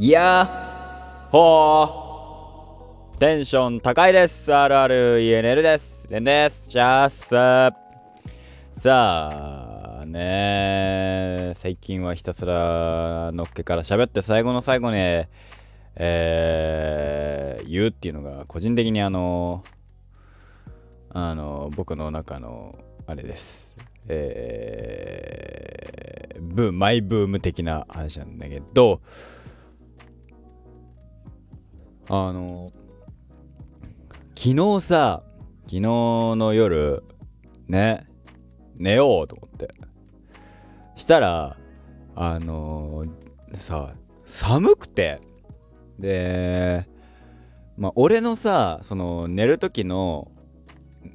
いやーほー。テンション高いです。RRENL です。レンです。シャース。さあね最近はひたすらのっけから喋って最後の最後にえー、言うっていうのが個人的にあのあの僕の中のあれです。えー、ブーマイブーム的な話なんだけどあの、昨日さ、昨日の夜、ね、寝ようと思って。したら、あの、さ、寒くて、で、まあ、俺のさ、その、寝る時の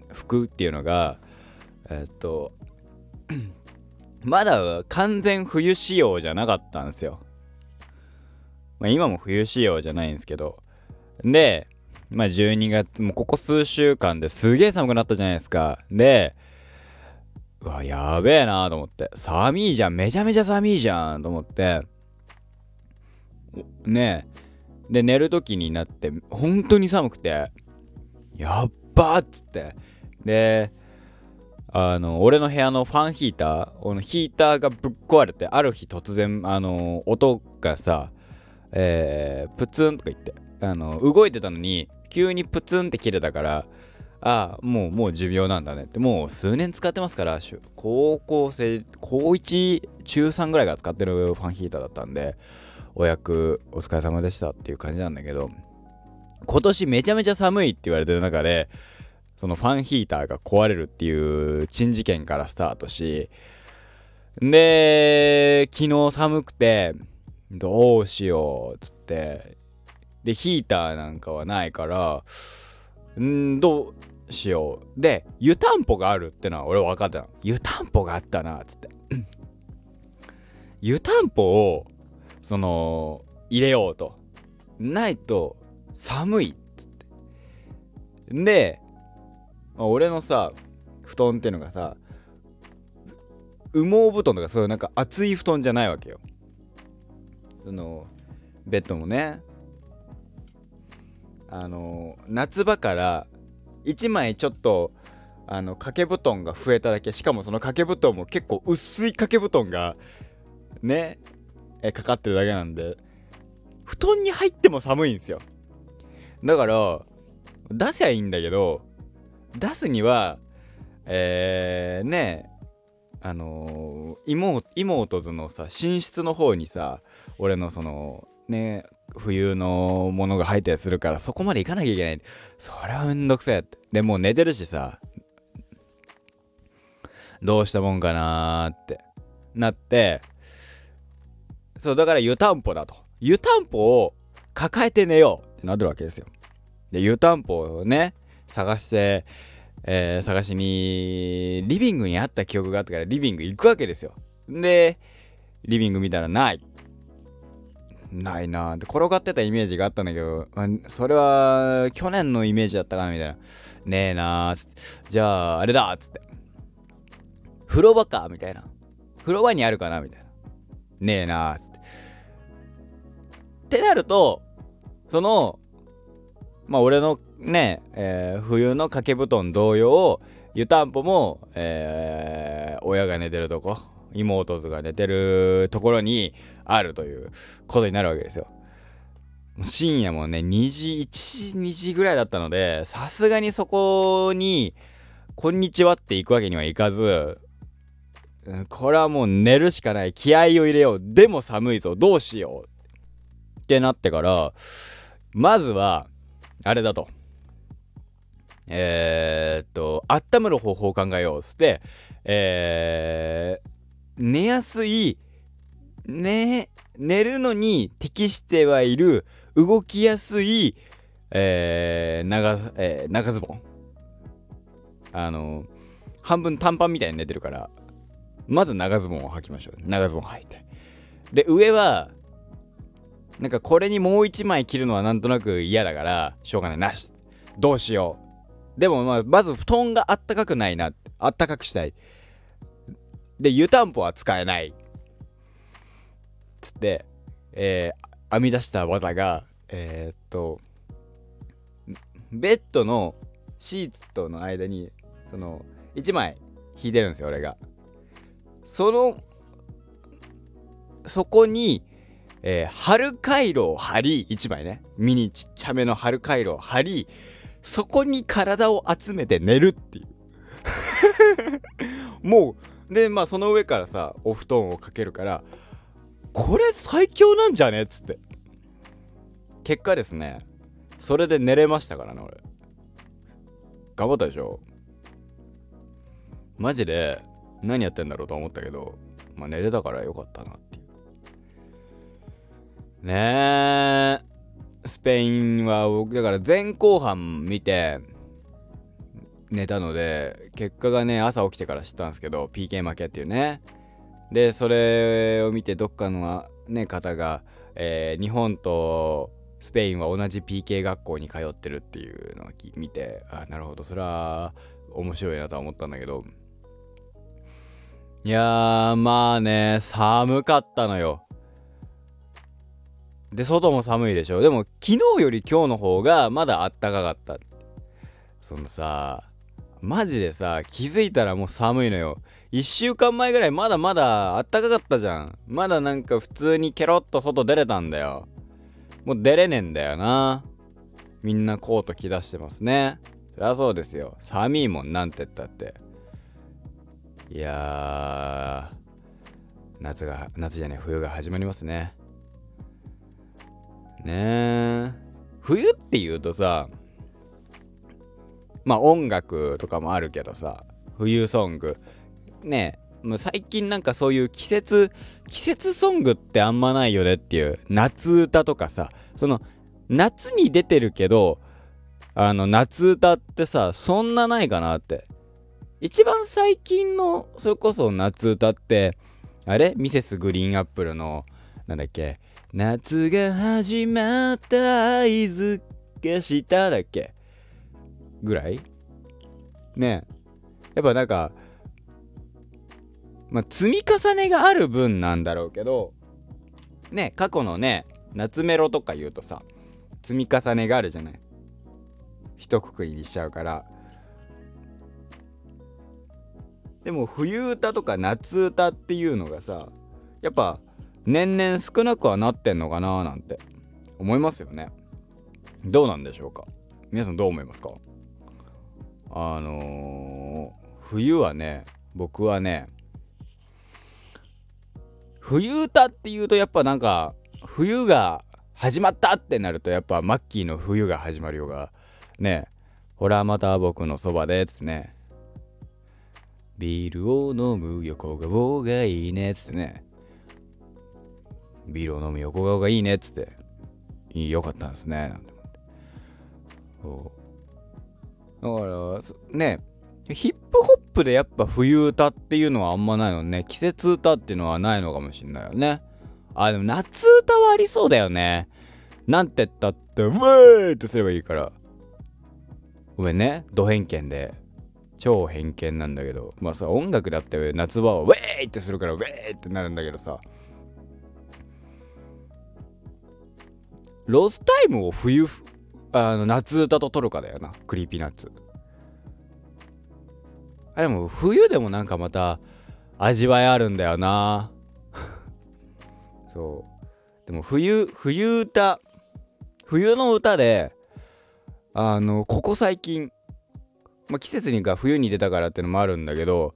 服っていうのが、えっと、まだ完全冬仕様じゃなかったんですよ。まあ、今も冬仕様じゃないんですけど、で、まあ12月、もうここ数週間ですげえ寒くなったじゃないですか。で、うわ、やべえなと思って。寒いじゃん。めちゃめちゃ寒いじゃんと思って。ねえ。で、寝る時になって、本当に寒くて、やっばっつって。で、あの、俺の部屋のファンヒーター、ヒーターがぶっ壊れて、ある日突然、あの、音がさ、えー、プツンとか言って、あの動いてたのに急にプツンって切れたからああもうもう寿命なんだねって。もう数年使ってますから高校生高1中3ぐらいが使ってるファンヒーターだったんでお役お疲れ様でしたっていう感じなんだけど今年めちゃめちゃ寒いって言われてる中でそのファンヒーターが壊れるっていう珍事件からスタートしで昨日寒くてどうしようっつってで、ヒーターなんかはないから、んどうしよう。で、湯たんぽがあるってのは俺分かったの。湯たんぽがあったなっ、つって。湯たんぽを、その、入れようと。ないと、寒いっ、つって。で、まあ、俺のさ、布団っていうのがさ、羽毛布団とかそういうなんか厚い布団じゃないわけよ。その、ベッドもね、あの夏場から1枚ちょっとあの掛け布団が増えただけ。しかもその掛け布団も結構薄い掛け布団がねえかかってるだけなんで。布団に入っても寒いんですよ。だから出せばいいんだけど出すにはえー、ねあのー、妹妹図のさ寝室の方にさ俺のそのね冬のものが入ったりするからそこまで行かなきゃいけない。それはめんどくせえ。ってでもう寝てるしさ。どうしたもんかなーって。なって。そうだから湯たんぽだと。湯たんぽを抱えて寝ようってなってるわけですよ。で湯たんぽをね探してえー、探しにリビングにあった記憶があったからリビング行くわけですよ。でリビング見たらない。ないなで転がってたイメージがあったんだけど、それは去年のイメージだったかなみたいな。ねえなーつって。じゃあ、あれだっつって。風呂場かみたいな。風呂場にあるかなみたいな。ねえなーつって。ってなると、その、まあ俺のね、えー、冬の掛け布団同様、湯たんぽも、えー、親が寝てるとこ、妹が寝てるところにあるということになるわけですよ。深夜もね、2時、1時、2時ぐらいだったので、さすがにそこに、こんにちはって行くわけにはいかず、これはもう寝るしかない。気合を入れよう。でも寒いぞ。どうしよう。ってなってから、まずは、あれだと。えー、っと、温める方法を考えよう。つって、えー、寝やすい、ね、寝るのに適してはいる、動きやすい、えー、長、えー、長ズボン。あの、半分短パンみたいに寝てるから、まず長ズボンを履きましょう。長ズボン履いて。で、上は、なんかこれにもう一枚着るのはなんとなく嫌だから、しょうがない。なし。どうしよう。でもまあ、まず布団があったかくないな。あったかくしたい。で、湯たんぽは使えない。つって、えー、編み出した技がえー、っとベッドのシーツとの間にその1枚引いてるんですよ俺が。そのそこに、えー、春回路を貼り1枚ね。ミニちっちゃめの春回路を貼りそこに体を集めて寝るっていう。もうでまあその上からさお布団をかけるからこれ最強なんじゃねっつって。結果ですねそれで寝れましたからね俺。頑張ったでしょ。マジで何やってんだろうと思ったけどまあ寝れたからよかったなっていう。ねえ。スペインは僕だから前後半見て寝たので結果がね朝起きてから知ったんですけど PK 負けっていうね。でそれを見てどっかのね方が、えー、日本とスペインは同じ PK 学校に通ってるっていうのを見てあなるほど。それは面白いなとは思ったんだけど。いやまあね寒かったのよ。で外も寒いでしょ。でも昨日より今日の方がまだあったかかった。そのさマジでさ気づいたらもう寒いのよ1週間前ぐらいまだまだあったかかったじゃんまだなんか普通にケロッと外出れたんだよもう出れねえんだよな。みんなコート着出してますね。そりゃそうですよ。寒いもんなんて言ったって。いや、夏が、夏じゃね冬が始まりますね。ねえ。冬って言うとさ、まあ音楽とかもあるけどさ、冬ソング。ねえ、もう最近なんかそういう季節季節ソングってあんまないよねっていう夏歌とかさその夏に出てるけどあの夏歌ってさそんなないかなって。一番最近のそれこそ夏歌ってあれ？ミセスグリーンアップルのなんだっけ？夏が始まった合図がしただっけ？ぐらい？ね。やっぱなんかまあ、積み重ねがある分なんだろうけどね過去のね夏メロとか言うとさ積み重ねがあるじゃない？一括りにしちゃうから。でも冬歌とか夏歌っていうのがさやっぱ年々少なくはなってんのかななんて思いますよね。どうなんでしょうか？皆さんどう思いますか？あのー、冬はね僕はね冬歌っていうとやっぱなんか冬が始まったってなるとやっぱマッキーの冬が始まるようがねほらまた僕のそばでつってねビールを飲む横顔がいいねっつってねビールを飲む横顔がいいねっつってよかったんですねなんてだからね。ヒップホップでやっぱ冬歌っていうのはあんまないのね。季節歌っていうのはないのかもしんないよね。あでも夏歌はありそうだよね。なんてったってウェーってすればいいから。ごめんね。ド偏見で。超偏見なんだけど。まあさ音楽だって夏場はウェーってするからウェーってなるんだけどさ。ロスタイムを冬あの夏歌と取るかだよな。 Creepy Nuts。あでも冬でもなんかまた味わいあるんだよな。そう。でも冬冬歌冬の歌であのここ最近、ま、季節が冬に出たからってのもあるんだけど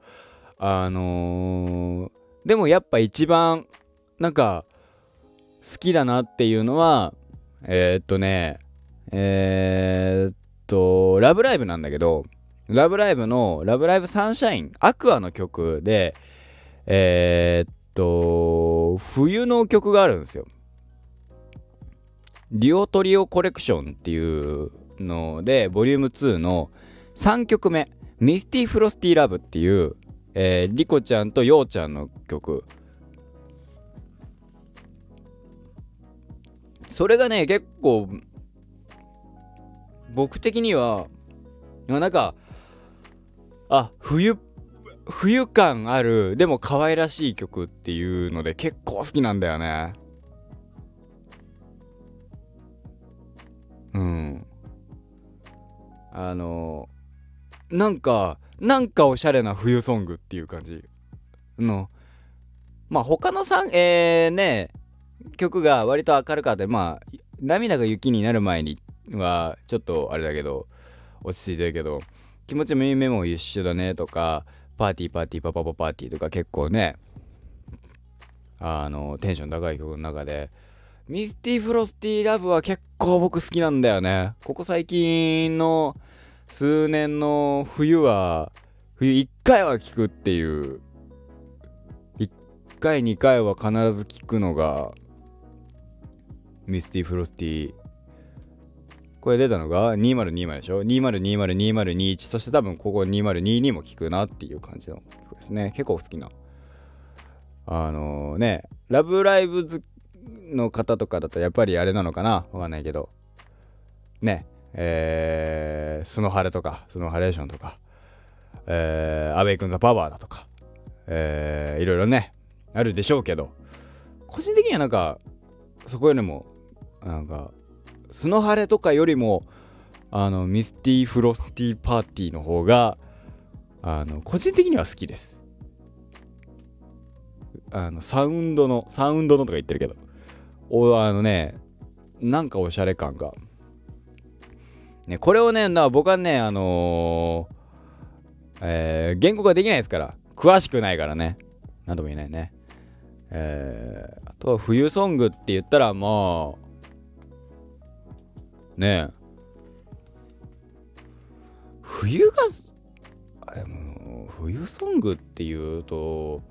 あのー、でもやっぱ一番なんか好きだなっていうのはえー、っとねえー、っと「ラブライブ!」なんだけどラブライブの、ラブライブサンシャイン、アクアの曲で、えー、っと、冬の曲があるんですよ。 Duo Trio Collection っていうので、ボリューム2の3曲目、 Misty Frosty Love っていう、えー、リコちゃんとヨウちゃんの曲。それがね、結構、僕的にはなんかあ冬冬感あるでも可愛らしい曲っていうので結構好きなんだよね。うん。あのなんかなんかおしゃれな冬ソングっていう感じ。のまあ他の3えー、ね曲が割と明るかった。まあ涙が雪になる前にはちょっとあれだけど落ち着いてるけど気持ちも夢も一緒だねとか Party Party PaPaPaParty とか結構ねあのテンション高い曲の中で Misty Frosty Love は結構僕好きなんだよね。ここ最近の数年の冬は冬1回は聴くっていう1回2回は必ず聴くのがミスティ・フロスティこれ出たのが2020でしょ ?20202021 そして多分ここ2022も聞くなっていう感じの曲ですね。結構好きな。あのー、ねラブライブズの方とかだとやっぱりあれなのかな？わかんないけど。ねえー、スノハレとかスノハレーションとかえー、アウェイクン・ザ・パワーだとかえー、いろいろねあるでしょうけど。個人的にはなんかそこよりもなんかスノハレとかよりもあのミスティ・フロスティ・パーティーの方があの個人的には好きです。あのサウンドのサウンドのとか言ってるけど。おあのねなんかおしゃれ感が。ねこれをね僕はねあのー、えー、言語ができないですから詳しくないからね。何とも言えないね。えー、あとは冬ソングって言ったらまあねえ。冬がでも冬ソングっていうと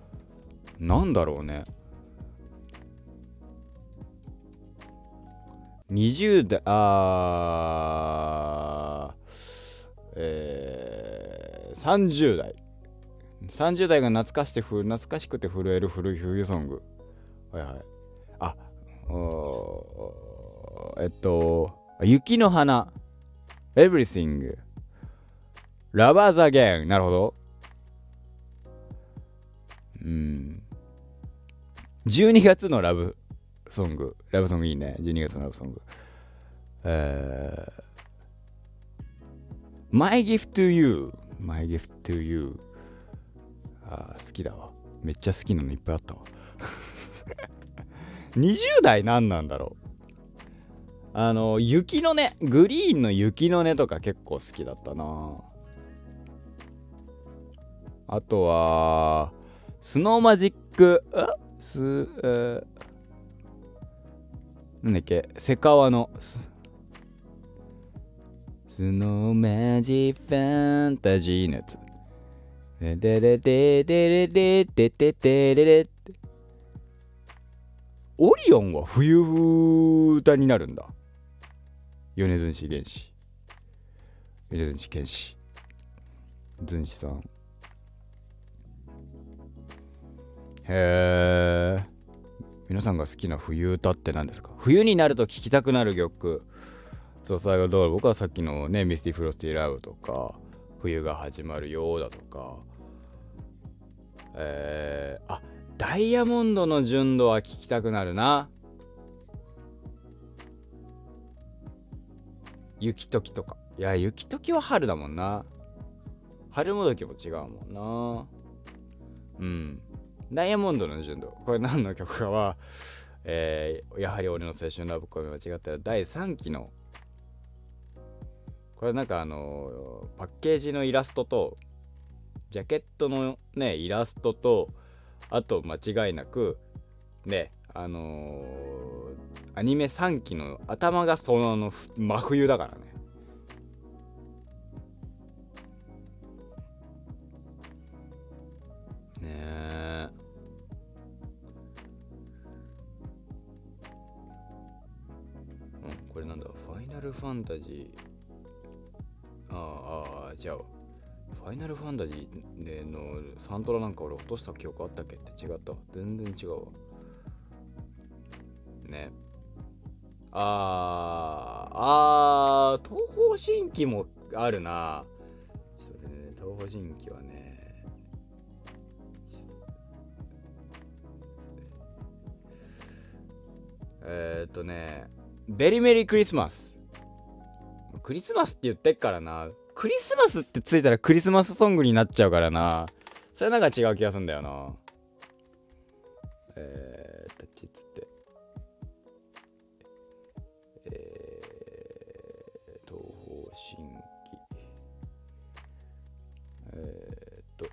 なんだろうね。20代あえー、30代。30代が懐かしくて懐かしくて震える古い冬ソング。はいはい。あえっと雪の花。Everything. Lovers Again なるほど。うん。12月のラブソング。ラブソングいいね。12月のラブソング。えー。My Gift to You. My Gift to You. あ好きだわ。めっちゃ好きなのいっぱいあったわ。20代何なんだろう。あの雪のねグリーンの雪の音とか結構好きだったな。あとはスノーマジックす、えー、なんだっけセカワのスノーマジファンタジーのやつ。ででででででででででで。オリオンは冬歌になるんだ。米津玄師。米津玄師。玄師さん。へえ皆さんが好きな冬歌って何ですか？冬になると聴きたくなる曲そう最後どう僕はさっきのね Misty Frosty Love とか冬が始まるようだとか。えー、あダイヤモンドの純度は聴きたくなるな雪時とか。いや雪時は春だもんな。春もどきも違うもんな。うん。ダイヤモンドの純度。これ何の曲かはえー、やはり俺の青春ラブコメ間違ったら第3期の。これなんかあのパッケージのイラストとジャケットのねイラストとあと間違いなくねあのー、アニメ3期の頭がそのの真冬だからね。ねえ。うんこれなんだ？ファイナルファンタジー。ああじゃあファイナルファンタジーでのサントラなんか俺落とした記憶あったっけって？違った全然違うわ。ね。ああ東方神起もあるな。ちょっとね東方神起はね。えー、っとねベリメリークリスマス。クリスマスって言ってっからな。クリスマスってついたらクリスマスソングになっちゃうからな。それなんか違う気がするんだよな。えー、タッチつって。東方神起えー、っと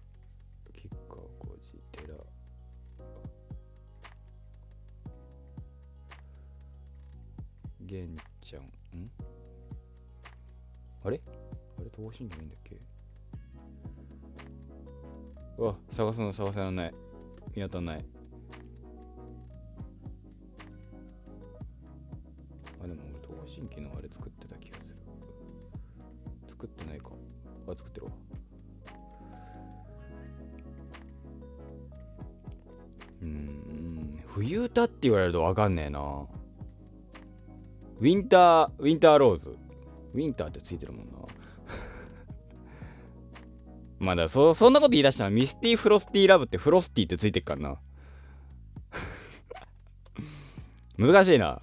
吉川浩司寺。玄ちゃんん？あれ？あれ東方神起ないんだっけ？うわ探すの探せらない。見当たらない。あでも俺東方神起のあれ作って作ってないか。あ作ってるわ。うん冬歌って言われるとわかんねえな。 Winter Winter Rose Winter ってついてるもんな。まだそそんなこと言い出したら Misty Frosty Love って Frosty ってついてっからな。難しいな。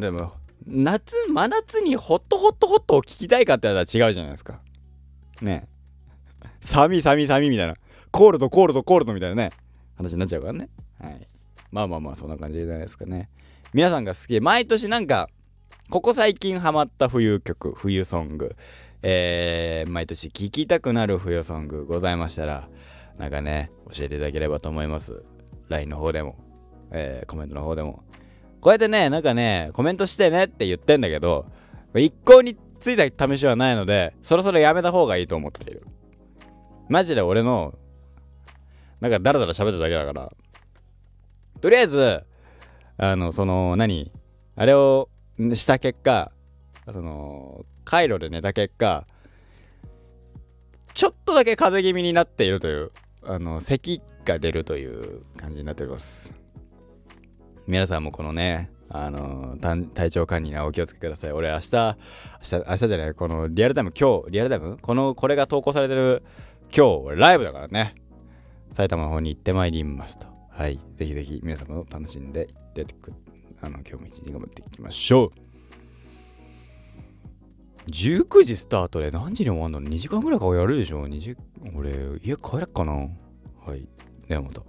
でも夏真夏にホットホットホットを聞きたいかって言ったら違うじゃないですか。ね。え 寒い寒い寒いみたいな。コールドコールドコールドみたいなね。話になっちゃうからね。はい。まあまあまあそんな感じじゃないですかね。皆さんが好き。毎年なんかここ最近ハマった冬曲冬ソング。えー、毎年聴きたくなる冬ソングございましたらなんかね教えていただければと思います。LINE の方でも、えー、コメントの方でも。こうやってねなんかねコメントしてねって言ってんだけど一向についた試しはないのでそろそろやめた方がいいと思っている。マジで俺のなんかダラダラ喋っただけだから。とりあえずあのその何あれをした結果その回路で寝た結果ちょっとだけ風邪気味になっているというあの咳が出るという感じになっております。皆さんもこのねあの体調管理にはお気をつけください俺明日明日明日じゃないこのリアルタイム今日リアルタイム？このこれが投稿されてる今日ライブだからね埼玉の方に行ってまいりますとはいぜひぜひ皆様も楽しんでいってくあの今日も一日頑張っていきましょう19時スタートで何時に終わるの ?2 時間ぐらいかやるでしょ ?2 時、俺、家帰れっかなはい。ではまた。